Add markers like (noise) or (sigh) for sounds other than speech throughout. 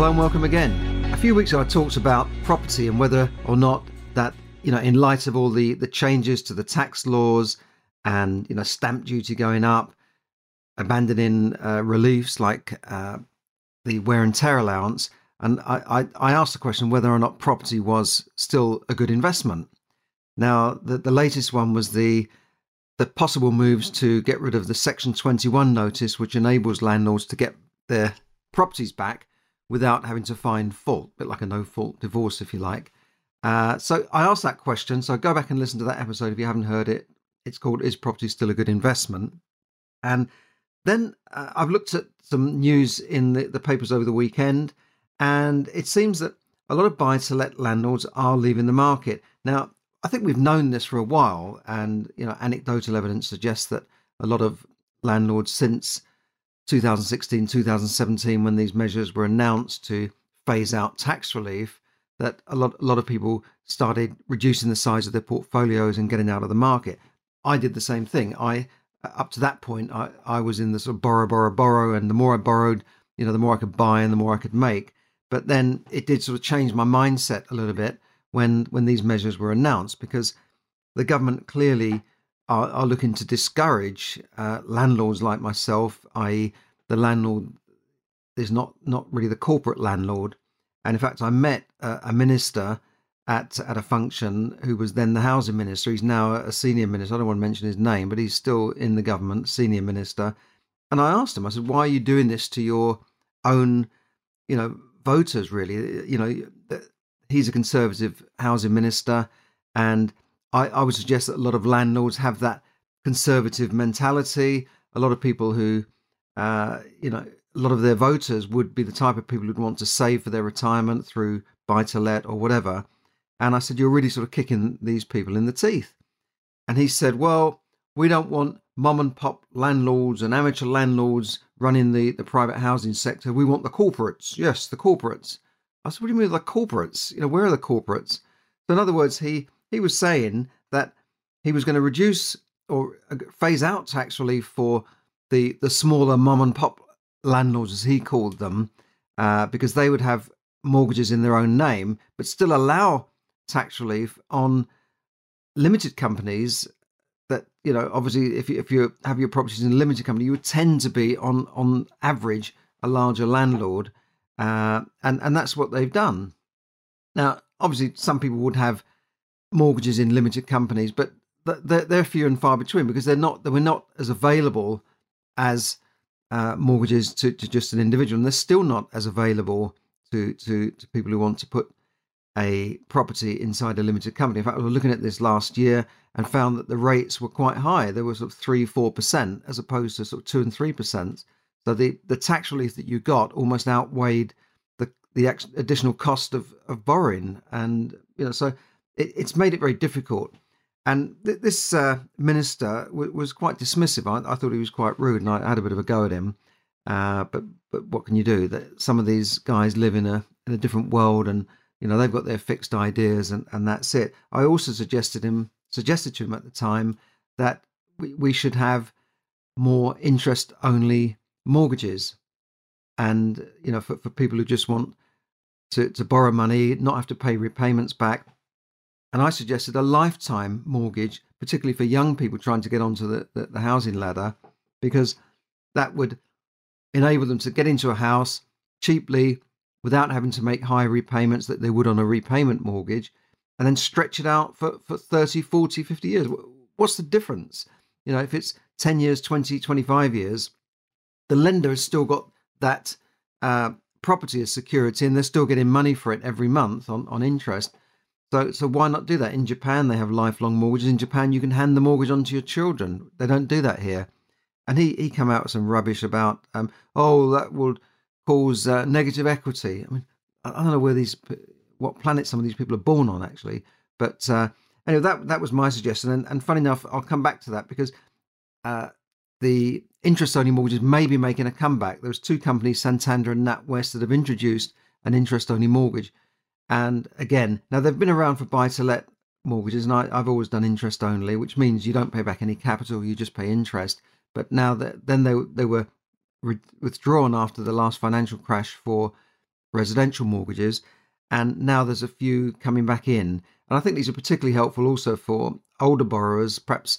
Hello and welcome again. A few weeks ago, I talked about property and whether or not that, you know, in light of all the, the changes to the tax laws and, you know, stamp duty going up, abandoning uh, reliefs like uh, the wear and tear allowance, and I, I, I asked the question whether or not property was still a good investment. Now, the, the latest one was the the possible moves to get rid of the Section 21 notice, which enables landlords to get their properties back without having to find fault, a bit like a no fault divorce, if you like. Uh, so I asked that question. So go back and listen to that episode if you haven't heard it. It's called Is Property Still a Good Investment? And then uh, I've looked at some news in the, the papers over the weekend, and it seems that a lot of buy to let landlords are leaving the market. Now, I think we've known this for a while, and you know, anecdotal evidence suggests that a lot of landlords since 2016, 2017, when these measures were announced to phase out tax relief, that a lot, a lot of people started reducing the size of their portfolios and getting out of the market. I did the same thing. I, up to that point, I, I was in the sort of borrow, borrow, borrow, and the more I borrowed, you know, the more I could buy and the more I could make. But then it did sort of change my mindset a little bit when when these measures were announced because the government clearly are, are looking to discourage uh, landlords like myself, i.e., the landlord is not not really the corporate landlord. And in fact, I met a, a minister at at a function who was then the housing minister. He's now a senior minister. I don't want to mention his name, but he's still in the government, senior minister. And I asked him, I said, "Why are you doing this to your own, you know, voters? Really, you know, he's a conservative housing minister, and I, I would suggest that a lot of landlords have that conservative mentality. A lot of people who, uh, you know, a lot of their voters would be the type of people who'd want to save for their retirement through buy to let or whatever. And I said, You're really sort of kicking these people in the teeth. And he said, Well, we don't want mom and pop landlords and amateur landlords running the, the private housing sector. We want the corporates. Yes, the corporates. I said, What do you mean the corporates? You know, where are the corporates? So in other words, he he was saying that he was going to reduce or uh, phase out tax relief for the the smaller mom and pop landlords, as he called them, uh, because they would have mortgages in their own name, but still allow tax relief on limited companies. That you know, obviously, if you if you have your properties in a limited company, you would tend to be on on average a larger landlord, uh, and and that's what they've done. Now, obviously, some people would have mortgages in limited companies, but they're, they're few and far between because they're not they were not as available as uh, mortgages to, to just an individual, and they're still not as available to, to to people who want to put a property inside a limited company. In fact, I was looking at this last year and found that the rates were quite high. There was sort of three, four percent as opposed to sort of two and three percent. So the, the tax relief that you got almost outweighed the the additional cost of, of borrowing, and you know so it, it's made it very difficult. And th- this uh, minister w- was quite dismissive. I-, I, thought he was quite rude, and I had a bit of a go at him. Uh, but but what can you do? That some of these guys live in a in a different world, and you know they've got their fixed ideas, and, and that's it. I also suggested him suggested to him at the time that we, we should have more interest only mortgages, and you know for, for people who just want to, to borrow money, not have to pay repayments back, and I suggested a lifetime mortgage, particularly for young people trying to get onto the, the, the housing ladder, because that would enable them to get into a house cheaply without having to make higher repayments that they would on a repayment mortgage and then stretch it out for, for 30, 40, 50 years. What's the difference? You know, if it's 10 years, 20, 25 years, the lender has still got that uh, property as security and they're still getting money for it every month on, on interest. So, so why not do that? In Japan, they have lifelong mortgages. In Japan, you can hand the mortgage on to your children. They don't do that here. And he he came out with some rubbish about, um, oh, that will cause uh, negative equity. I mean, I don't know where these, what planet some of these people are born on actually, but uh, anyway, that that was my suggestion. And, and funny enough, I'll come back to that because uh, the interest-only mortgages may be making a comeback. There's two companies, Santander and NatWest, that have introduced an interest-only mortgage. And again, now they've been around for buy-to-let mortgages, and I, have always done interest only, which means you don't pay back any capital, you just pay interest. But now that then they they were re- withdrawn after the last financial crash for residential mortgages, and now there's a few coming back in. And I think these are particularly helpful also for older borrowers, perhaps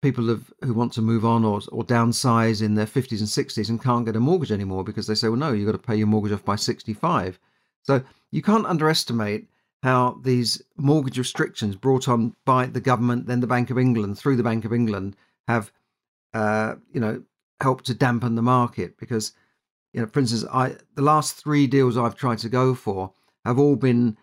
people who want to move on or, or downsize in their 50s and 60s and can't get a mortgage anymore because they say, well, no, you've got to pay your mortgage off by 65. So you can't underestimate how these mortgage restrictions brought on by the government, then the Bank of England, through the Bank of England, have, uh, you know, helped to dampen the market because, you know, for instance, I the last three deals I've tried to go for have all been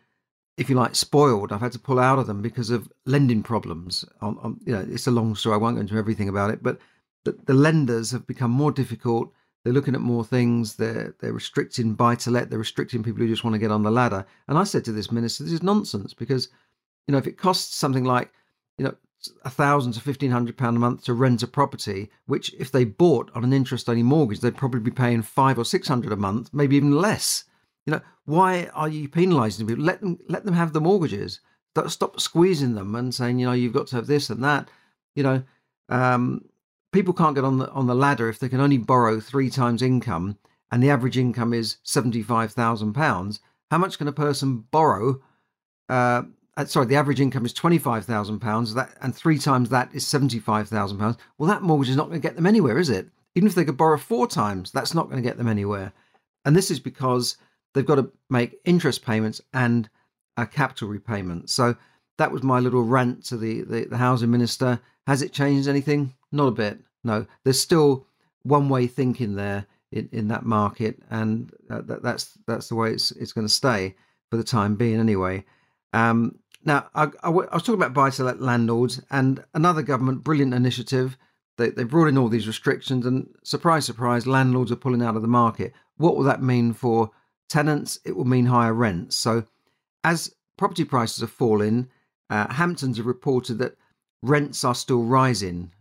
if you like, spoiled. I've had to pull out of them because of lending problems. On, on you know, it's a long story. I won't go into everything about it, but the, the, lenders have become more difficult. They're looking at more things. They're they're restricting buy to let. They're restricting people who just want to get on the ladder. And I said to this minister, this is nonsense because, you know, if it costs something like, you know, a thousand to fifteen hundred pound a month to rent a property, which if they bought on an interest only mortgage, they'd probably be paying five or six hundred a month, maybe even less you know, why are you penalising people? Let them let them have the mortgages. Stop squeezing them and saying, you know, you've got to have this and that. You know, um, people can't get on the on the ladder if they can only borrow three times income, and the average income is seventy five thousand pounds. How much can a person borrow? Uh, uh sorry, the average income is twenty five thousand pounds. That and three times that is seventy five thousand pounds. Well, that mortgage is not going to get them anywhere, is it? Even if they could borrow four times, that's not going to get them anywhere. And this is because they've got to make interest payments and a capital repayment. So that was my little rant to the, the, the housing minister. Has it changed anything? Not a bit. No, there's still one way thinking there in, in that market, and that, that's that's the way it's it's going to stay for the time being, anyway. Um, now, I, I, I, was talking about buy to let landlords, and another government brilliant initiative. They, they brought in all these restrictions, and surprise, surprise, landlords are pulling out of the market. What will that mean for tenants, it will mean higher rents. So, as property prices are falling, uh, Hamptons have reported that rents are still rising.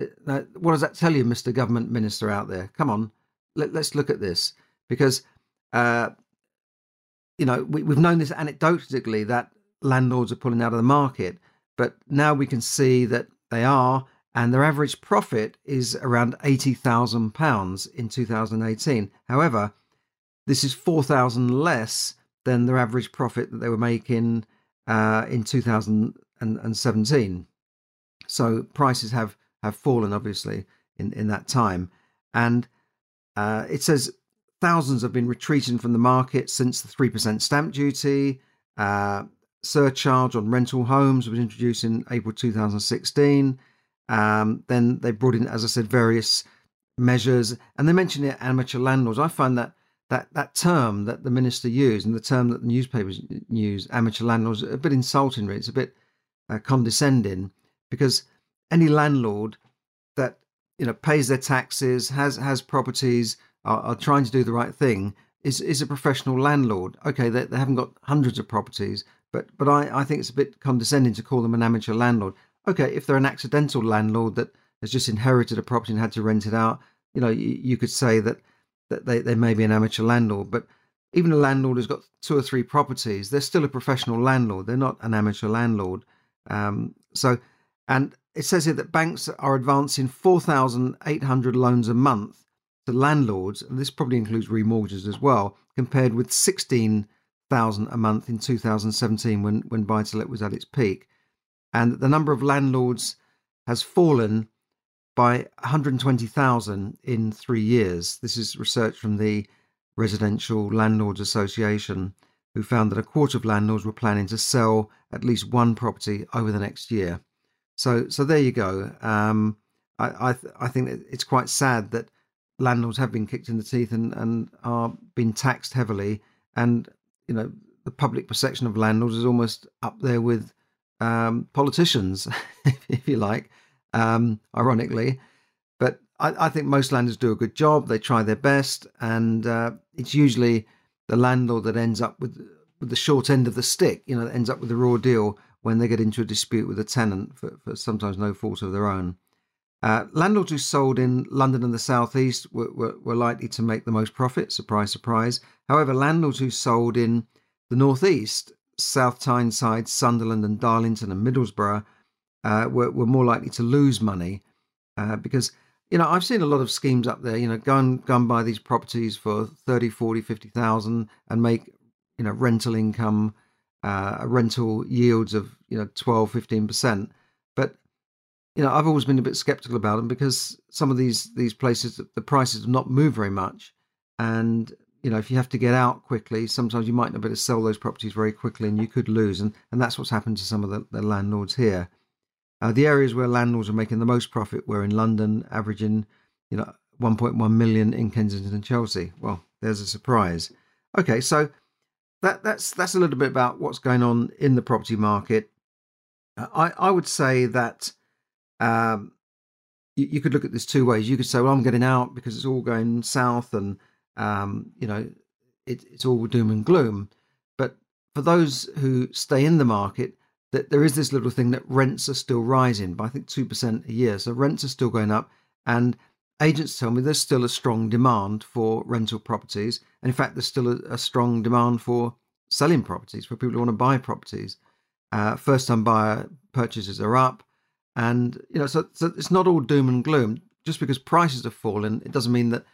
Uh, now, what does that tell you, Mr. Government Minister out there? Come on, let, us look at this because, uh, you know, we, we've known this anecdotally that landlords are pulling out of the market, but now we can see that they are, and their average profit is around £80,000 in 2018. However, this is 4,000 less than their average profit that they were making uh, in 2017. So prices have, have fallen, obviously, in, in that time. And uh, it says thousands have been retreating from the market since the 3% stamp duty. Uh, surcharge on rental homes was introduced in April 2016. Um, then they brought in, as I said, various measures, and they mentioned it amateur landlords. I find that that that term that the minister used and the term that the newspapers use, amateur landlords, a bit insulting. Really. It's a bit uh, condescending because any landlord that you know pays their taxes, has has properties, are, are trying to do the right thing, is is a professional landlord. Okay, they, they haven't got hundreds of properties, but but I, I think it's a bit condescending to call them an amateur landlord. Okay, if they're an accidental landlord that has just inherited a property and had to rent it out, you know, you, you could say that that they, they may be an amateur landlord, but even a landlord who's got two or three properties, they're still a professional landlord. They're not an amateur landlord. Um, so, and it says here that banks are advancing 4,800 loans a month to landlords, and this probably includes remortgages as well, compared with 16,000 a month in 2017 when, when buy to let was at its peak. And the number of landlords has fallen by 120,000 in three years. This is research from the Residential Landlords Association, who found that a quarter of landlords were planning to sell at least one property over the next year. So, so there you go. Um, I, I, th- I think it's quite sad that landlords have been kicked in the teeth and, and are being taxed heavily. And, you know, the public perception of landlords is almost up there with um, politicians, (laughs) if you like um, ironically. But I, I, think most landlords do a good job. They try their best, and uh, it's usually the landlord that ends up with with the short end of the stick. You know, ends up with the raw deal when they get into a dispute with a tenant for, for sometimes no fault of their own. Uh, landlords who sold in London and the southeast were, were, were, likely to make the most profit. Surprise, surprise. However, landlords who sold in the northeast, South Tyneside, Sunderland, and Darlington and Middlesbrough uh, were, were more likely to lose money uh, because you know I've seen a lot of schemes up there. You know, go and go and buy these properties for 30, 40, 50,000 and make you know rental income, uh, rental yields of you know 12, 15 percent. But you know, I've always been a bit skeptical about them because some of these these places the prices have not moved very much, and you know if you have to get out quickly, sometimes you might not be able to sell those properties very quickly, and you could lose, and and that's what's happened to some of the, the landlords here. Uh, the areas where landlords are making the most profit were in London, averaging you know 1.1 million in Kensington and Chelsea. Well, there's a surprise. Okay, so that that's that's a little bit about what's going on in the property market. Uh, I I would say that um, you, you, could look at this two ways. You could say, well, I'm getting out because it's all going south and, um, you know, it, it's all doom and gloom. But for those who stay in the market, that there is this little thing that rents are still rising by I think 2% a year. So rents are still going up. And agents tell me there's still a strong demand for rental properties. And in fact, there's still a, a strong demand for selling properties, for people who want to buy properties. Uh, first time buyer purchases are up. And you know, so, so it's not all doom and gloom. Just because prices have fallen, it doesn't mean that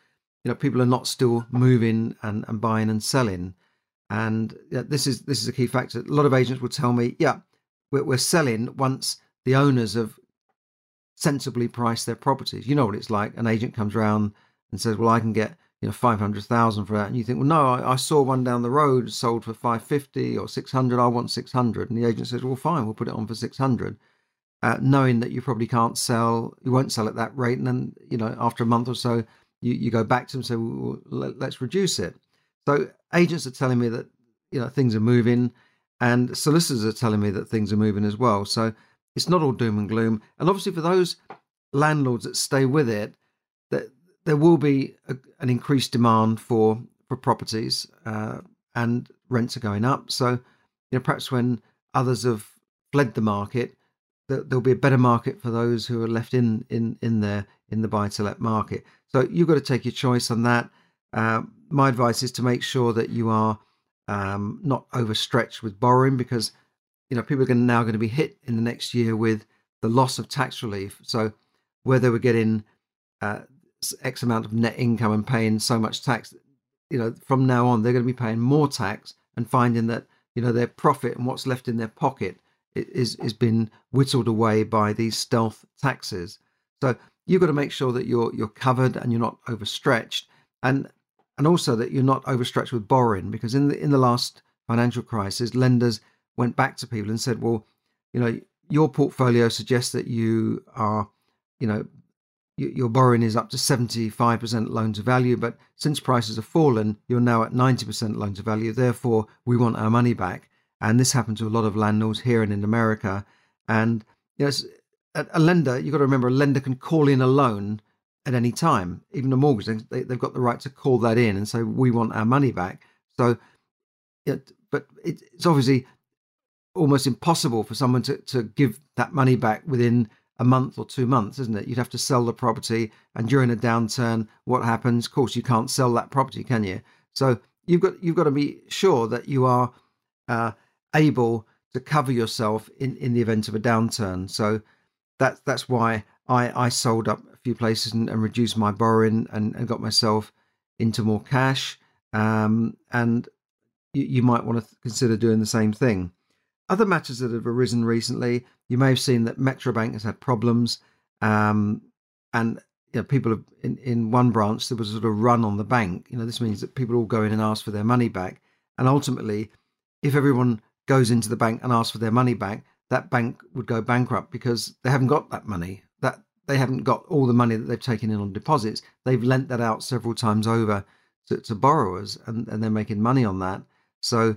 you know people are not still moving and, and buying and selling. And this is this is a key factor. A lot of agents will tell me, yeah, we're, we're selling once the owners have sensibly price their properties. You know what it's like. An agent comes around and says, "Well, I can get you know five hundred thousand for that," and you think, "Well, no, I, I, saw one down the road sold for five fifty or six hundred. I want six hundred. And the agent says, "Well, fine, we'll put it on for six hundred uh, knowing that you probably can't sell, you won't sell at that rate, and then you know after a month or so, you, you go back to them and say, well, let, us reduce it. So agents are telling me that you know things are moving, and solicitors are telling me that things are moving as well. So it's not all doom and gloom. And obviously for those landlords that stay with it, that there will be a, an increased demand for for properties, uh, and rents are going up. So you know perhaps when others have fled the market there'll be a better market for those who are left in in in there in the buy to let market. So you've got to take your choice on that. Uh, my advice is to make sure that you are um, not overstretched with borrowing because you know people are now going to be hit in the next year with the loss of tax relief. So where they were getting uh, X amount of net income and paying so much tax, you know, from now on they're going to be paying more tax and finding that you know their profit and what's left in their pocket is is been whittled away by these stealth taxes. So you've got to make sure that you're you're covered and you're not overstretched, and and also that you're not overstretched with borrowing because in the in the last financial crisis, lenders went back to people and said, well, you know, your portfolio suggests that you are, you know, your borrowing is up to 75% loan to value, but since prices have fallen, you're now at 90% loan to value. Therefore, we want our money back and this happened to a lot of landlords here and in America. And you know, a lender, you've got to remember, a lender can call in a loan at any time, even a mortgage. They, have got the right to call that in and say, we want our money back. So, it, but it, it's obviously almost impossible for someone to, to give that money back within a month or two months, isn't it? You'd have to sell the property, and during a downturn, what happens? Of course, you can't sell that property, can you? So you've got you've got to be sure that you are uh, able to cover yourself in, in the event of a downturn. So that, that's why I, I sold up a few places and, and reduced my borrowing and, and, got myself into more cash. Um, and you, you might want to consider doing the same thing. Other matters that have arisen recently, you may have seen that Metro Bank has had problems. Um, and you know, people have, in, in one branch, there was a sort of run on the bank. You know, this means that people all go in and ask for their money back. And ultimately, if everyone goes into the bank and asks for their money back, that bank would go bankrupt because they haven't got that money. That they haven't got all the money that they've taken in on deposits. They've lent that out several times over to, to borrowers, and, and they're making money on that. So,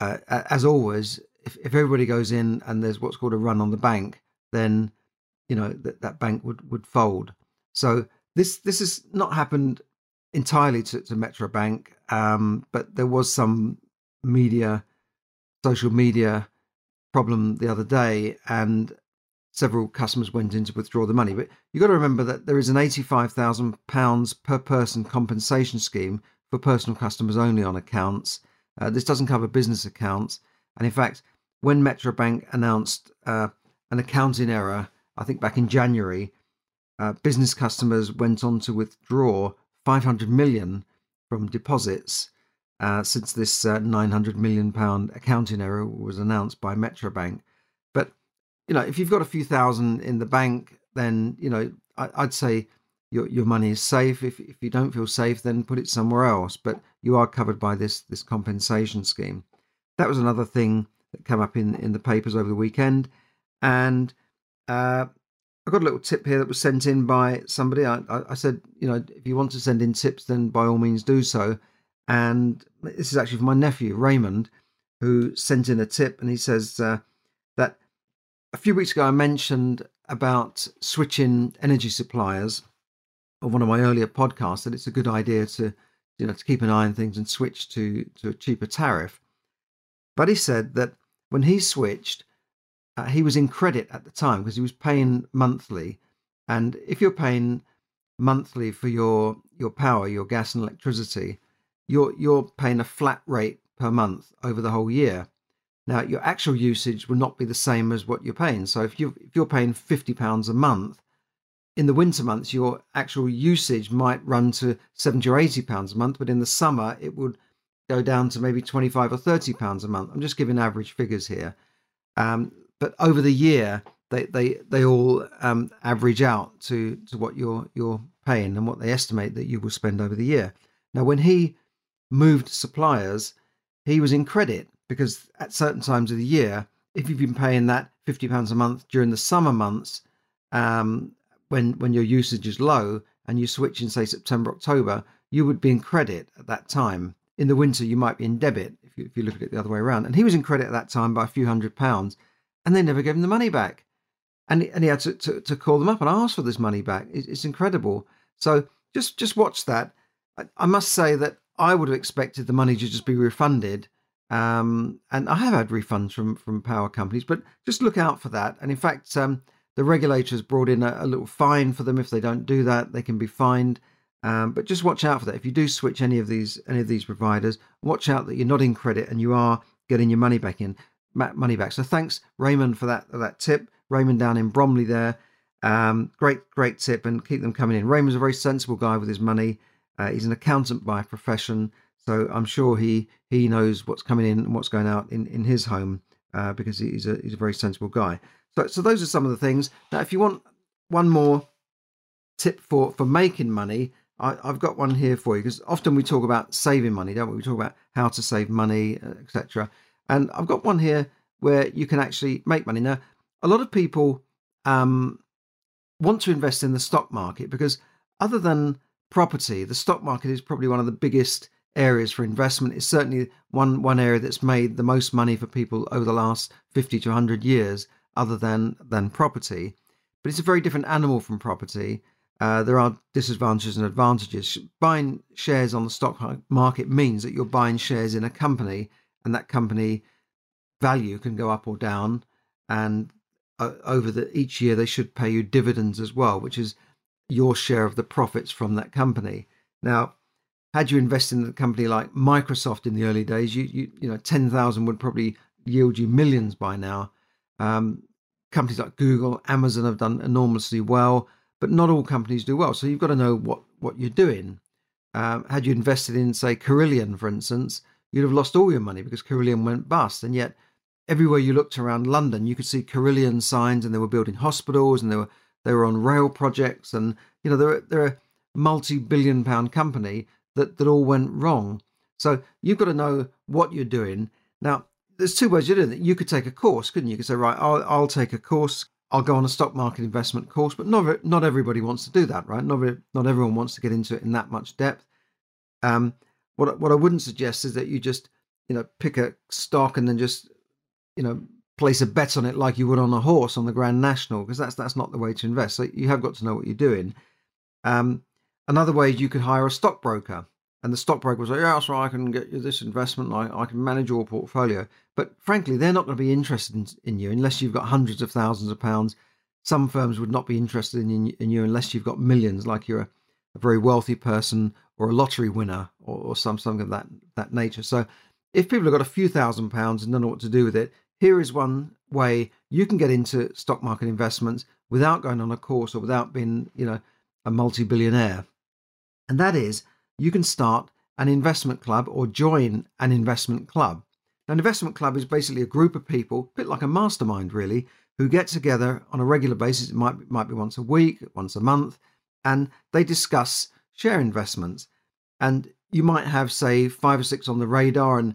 uh, as always, if, if everybody goes in and there's what's called a run on the bank, then you know that, that bank would would fold. So this this has not happened entirely to, to Metro Bank, um, but there was some media, social media problem the other day, and several customers went in to withdraw the money. But you've got to remember that there is an £85,000 per person compensation scheme for personal customers only on accounts. Uh, this doesn't cover business accounts. And in fact, when Metro Bank announced uh, an accounting error, I think back in January, uh, business customers went on to withdraw 500 million from deposits uh, since this uh, 900 million pound accounting error was announced by Metro Bank. But you know, if you've got a few thousand in the bank, then you know I, would say your your money is safe. If if you don't feel safe, then put it somewhere else. But you are covered by this this compensation scheme. That was another thing that came up in in the papers over the weekend, and uh, I got a little tip here that was sent in by somebody. I, I, said, you know, if you want to send in tips, then by all means do so. And this is actually for my nephew Raymond, who sent in a tip, and he says uh, that a few weeks ago I mentioned about switching energy suppliers of one of my earlier podcasts that it's a good idea to you know to keep an eye on things and switch to to a cheaper tariff. But he said that when he switched, uh, he was in credit at the time because he was paying monthly, and if you're paying monthly for your your power, your gas and electricity, you're you're paying a flat rate per month over the whole year. Now, your actual usage will not be the same as what you're paying. So if you if you're paying fifty pounds a month, in the winter months your actual usage might run to seventy or eighty pounds a month, but in the summer it would go down to maybe twenty five or thirty pounds a month. I'm just giving average figures here, um, but over the year they they they all um, average out to to what you're you're paying and what they estimate that you will spend over the year. Now, when he moved suppliers, he was in credit because at certain times of the year, if you've been paying that fifty pounds a month during the summer months, um, when when your usage is low, and you switch in say September October, you would be in credit at that time. In the winter, you might be in debit if you, if you look at it the other way around. And he was in credit at that time by a few hundred pounds, and they never gave him the money back. And, and he had to, to, to call them up and ask for this money back. it's incredible. So just just watch that. I, I must say that I would have expected the money to just be refunded. Um, and I have had refunds from from power companies, but just look out for that. And in fact, um, the regulators brought in a, a, little fine for them if they don't do that. They can be fined. Um, but just watch out for that. If you do switch any of these any of these providers, watch out that you're not in credit and you are getting your money back in money back. So thanks Raymond for that that tip. Raymond down in Bromley there. Um, great great tip and keep them coming in. Raymond's a very sensible guy with his money. Uh, he's an accountant by profession, so I'm sure he he knows what's coming in and what's going out in, in his home uh, because he's a he's a very sensible guy. So so those are some of the things. Now, if you want one more tip for for making money, I, have got one here for you because often we talk about saving money, don't we? We talk about how to save money, uh, etc. And I've got one here where you can actually make money. Now, a lot of people um, want to invest in the stock market because other than property, the stock market is probably one of the biggest areas for investment. It's certainly one one area that's made the most money for people over the last 50 to 100 years, other than than property. But it's a very different animal from property. Uh, there are disadvantages and advantages. Buying shares on the stock market means that you're buying shares in a company, and that company value can go up or down. And uh, over the each year, they should pay you dividends as well, which is your share of the profits from that company. Now, had you invested in a company like Microsoft in the early days, you you, you know ten thousand would probably yield you millions by now. Um, companies like Google, Amazon have done enormously well, but not all companies do well. So you've got to know what what you're doing. Um, had you invested in, say, Carillion, for instance, you'd have lost all your money because Carillion went bust. And yet, everywhere you looked around London, you could see Carillion signs, and they were building hospitals, and they were they were on rail projects, and you know they're they're a multi-billion pound company that that all went wrong. So you've got to know what you're doing. Now, there's two ways you're doing it. You could take a course, couldn't you? You could say, right, I'll, I'll take a course. I'll go on a stock market investment course, but not not everybody wants to do that, right? Not not everyone wants to get into it in that much depth. Um, what what I wouldn't suggest is that you just you know pick a stock and then just you know place a bet on it like you would on a horse on the Grand National because that's that's not the way to invest. So you have got to know what you're doing. Um, Another way you could hire a stockbroker. And the stockbroker will say, yeah, that's right, I can get you this investment, I, I can manage your portfolio. But frankly, they're not going to be interested in, in, you unless you've got hundreds of thousands of pounds. Some firms would not be interested in, in you unless you've got millions, like you're a, a very wealthy person or a lottery winner or, or some something of that, that nature. So if people have got a few thousand pounds and don't know what to do with it, here is one way you can get into stock market investments without going on a course or without being, you know, a multi-billionaire. And that is you can start an investment club or join an investment club. Now, an investment club is basically a group of people, a bit like a mastermind, really, who get together on a regular basis. It might, might be once a week, once a month, and they discuss share investments. And you might have, say, five or six on the radar, and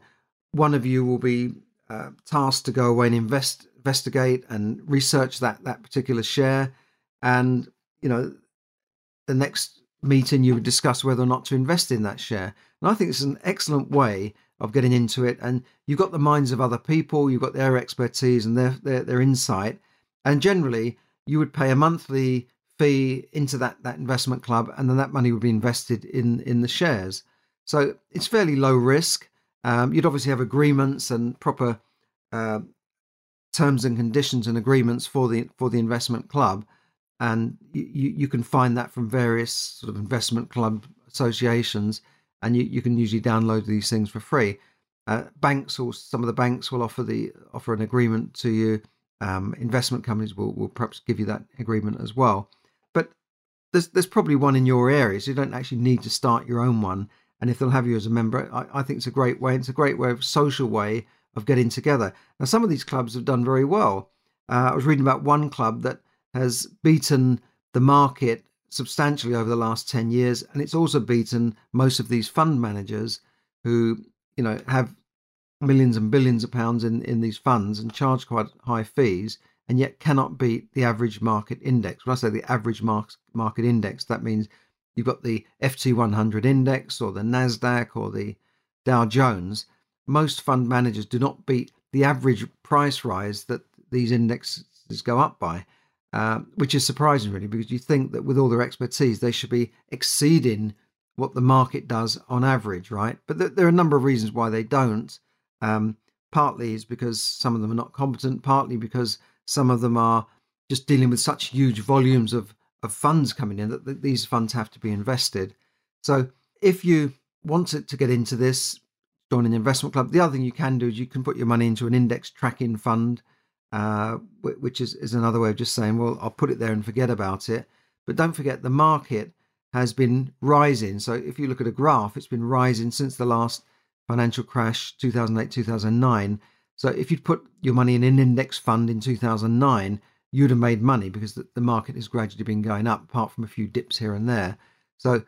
one of you will be uh, tasked to go away and invest, investigate and research that that particular share. And you know, the next meeting you would discuss whether or not to invest in that share. And I think it's an excellent way of getting into it. And you've got the minds of other people, you've got their expertise and their their, their insight. And generally, you would pay a monthly fee into that that investment club, and then that money would be invested in in the shares. So it's fairly low risk. Um, you'd obviously have agreements and proper uh, terms and conditions and agreements for the for the investment club, and you, you can find that from various sort of investment club associations, and you, you can usually download these things for free. Uh, banks or some of the banks will offer the offer an agreement to you. Um, investment companies will, will perhaps give you that agreement as well. But there's there's probably one in your area, so you don't actually need to start your own one. And if they'll have you as a member, I, I think it's a great way. It's a great way of social way of getting together. Now, some of these clubs have done very well. Uh, I was reading about one club that has beaten the market substantially over the last 10 years, and it's also beaten most of these fund managers who, you know, have millions and billions of pounds in, in these funds and charge quite high fees and yet cannot beat the average market index. When I say the average market index, that means you've got the FT100 index or the NASDAQ or the Dow Jones. Most fund managers do not beat the average price rise that these indexes go up by, uh, which is surprising, really, because you think that with all their expertise, they should be exceeding what the market does on average, right? But th- there are a number of reasons why they don't. Um, partly is because some of them are not competent, partly because some of them are just dealing with such huge volumes of, of funds coming in that, these funds have to be invested. So if you wanted to get into this, join an investment club. The other thing you can do is you can put your money into an index tracking fund, uh, which is, is another way of just saying, well, I'll put it there and forget about it. But don't forget the market has been rising. So if you look at a graph, it's been rising since the last financial crash, 2008, 2009. So if you'd put your money in an index fund in 2009, you'd have made money because the, the market has gradually been going up, apart from a few dips here and there. So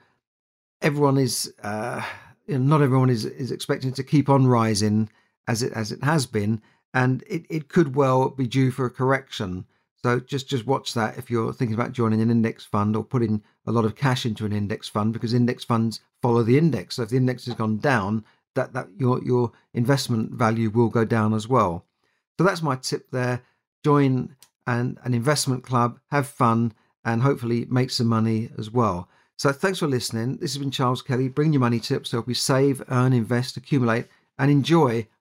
everyone is, uh, you know, not everyone is is expecting to keep on rising as it as it has been, and it, it could well be due for a correction. So just just watch that if you're thinking about joining an index fund or putting a lot of cash into an index fund because index funds follow the index. So if the index has gone down, that that your your investment value will go down as well. So that's my tip there. Join an, an investment club, have fun, and hopefully make some money as well. So thanks for listening. This has been Charles Kelly. Bring your money tips to help you save, earn, invest, accumulate, and enjoy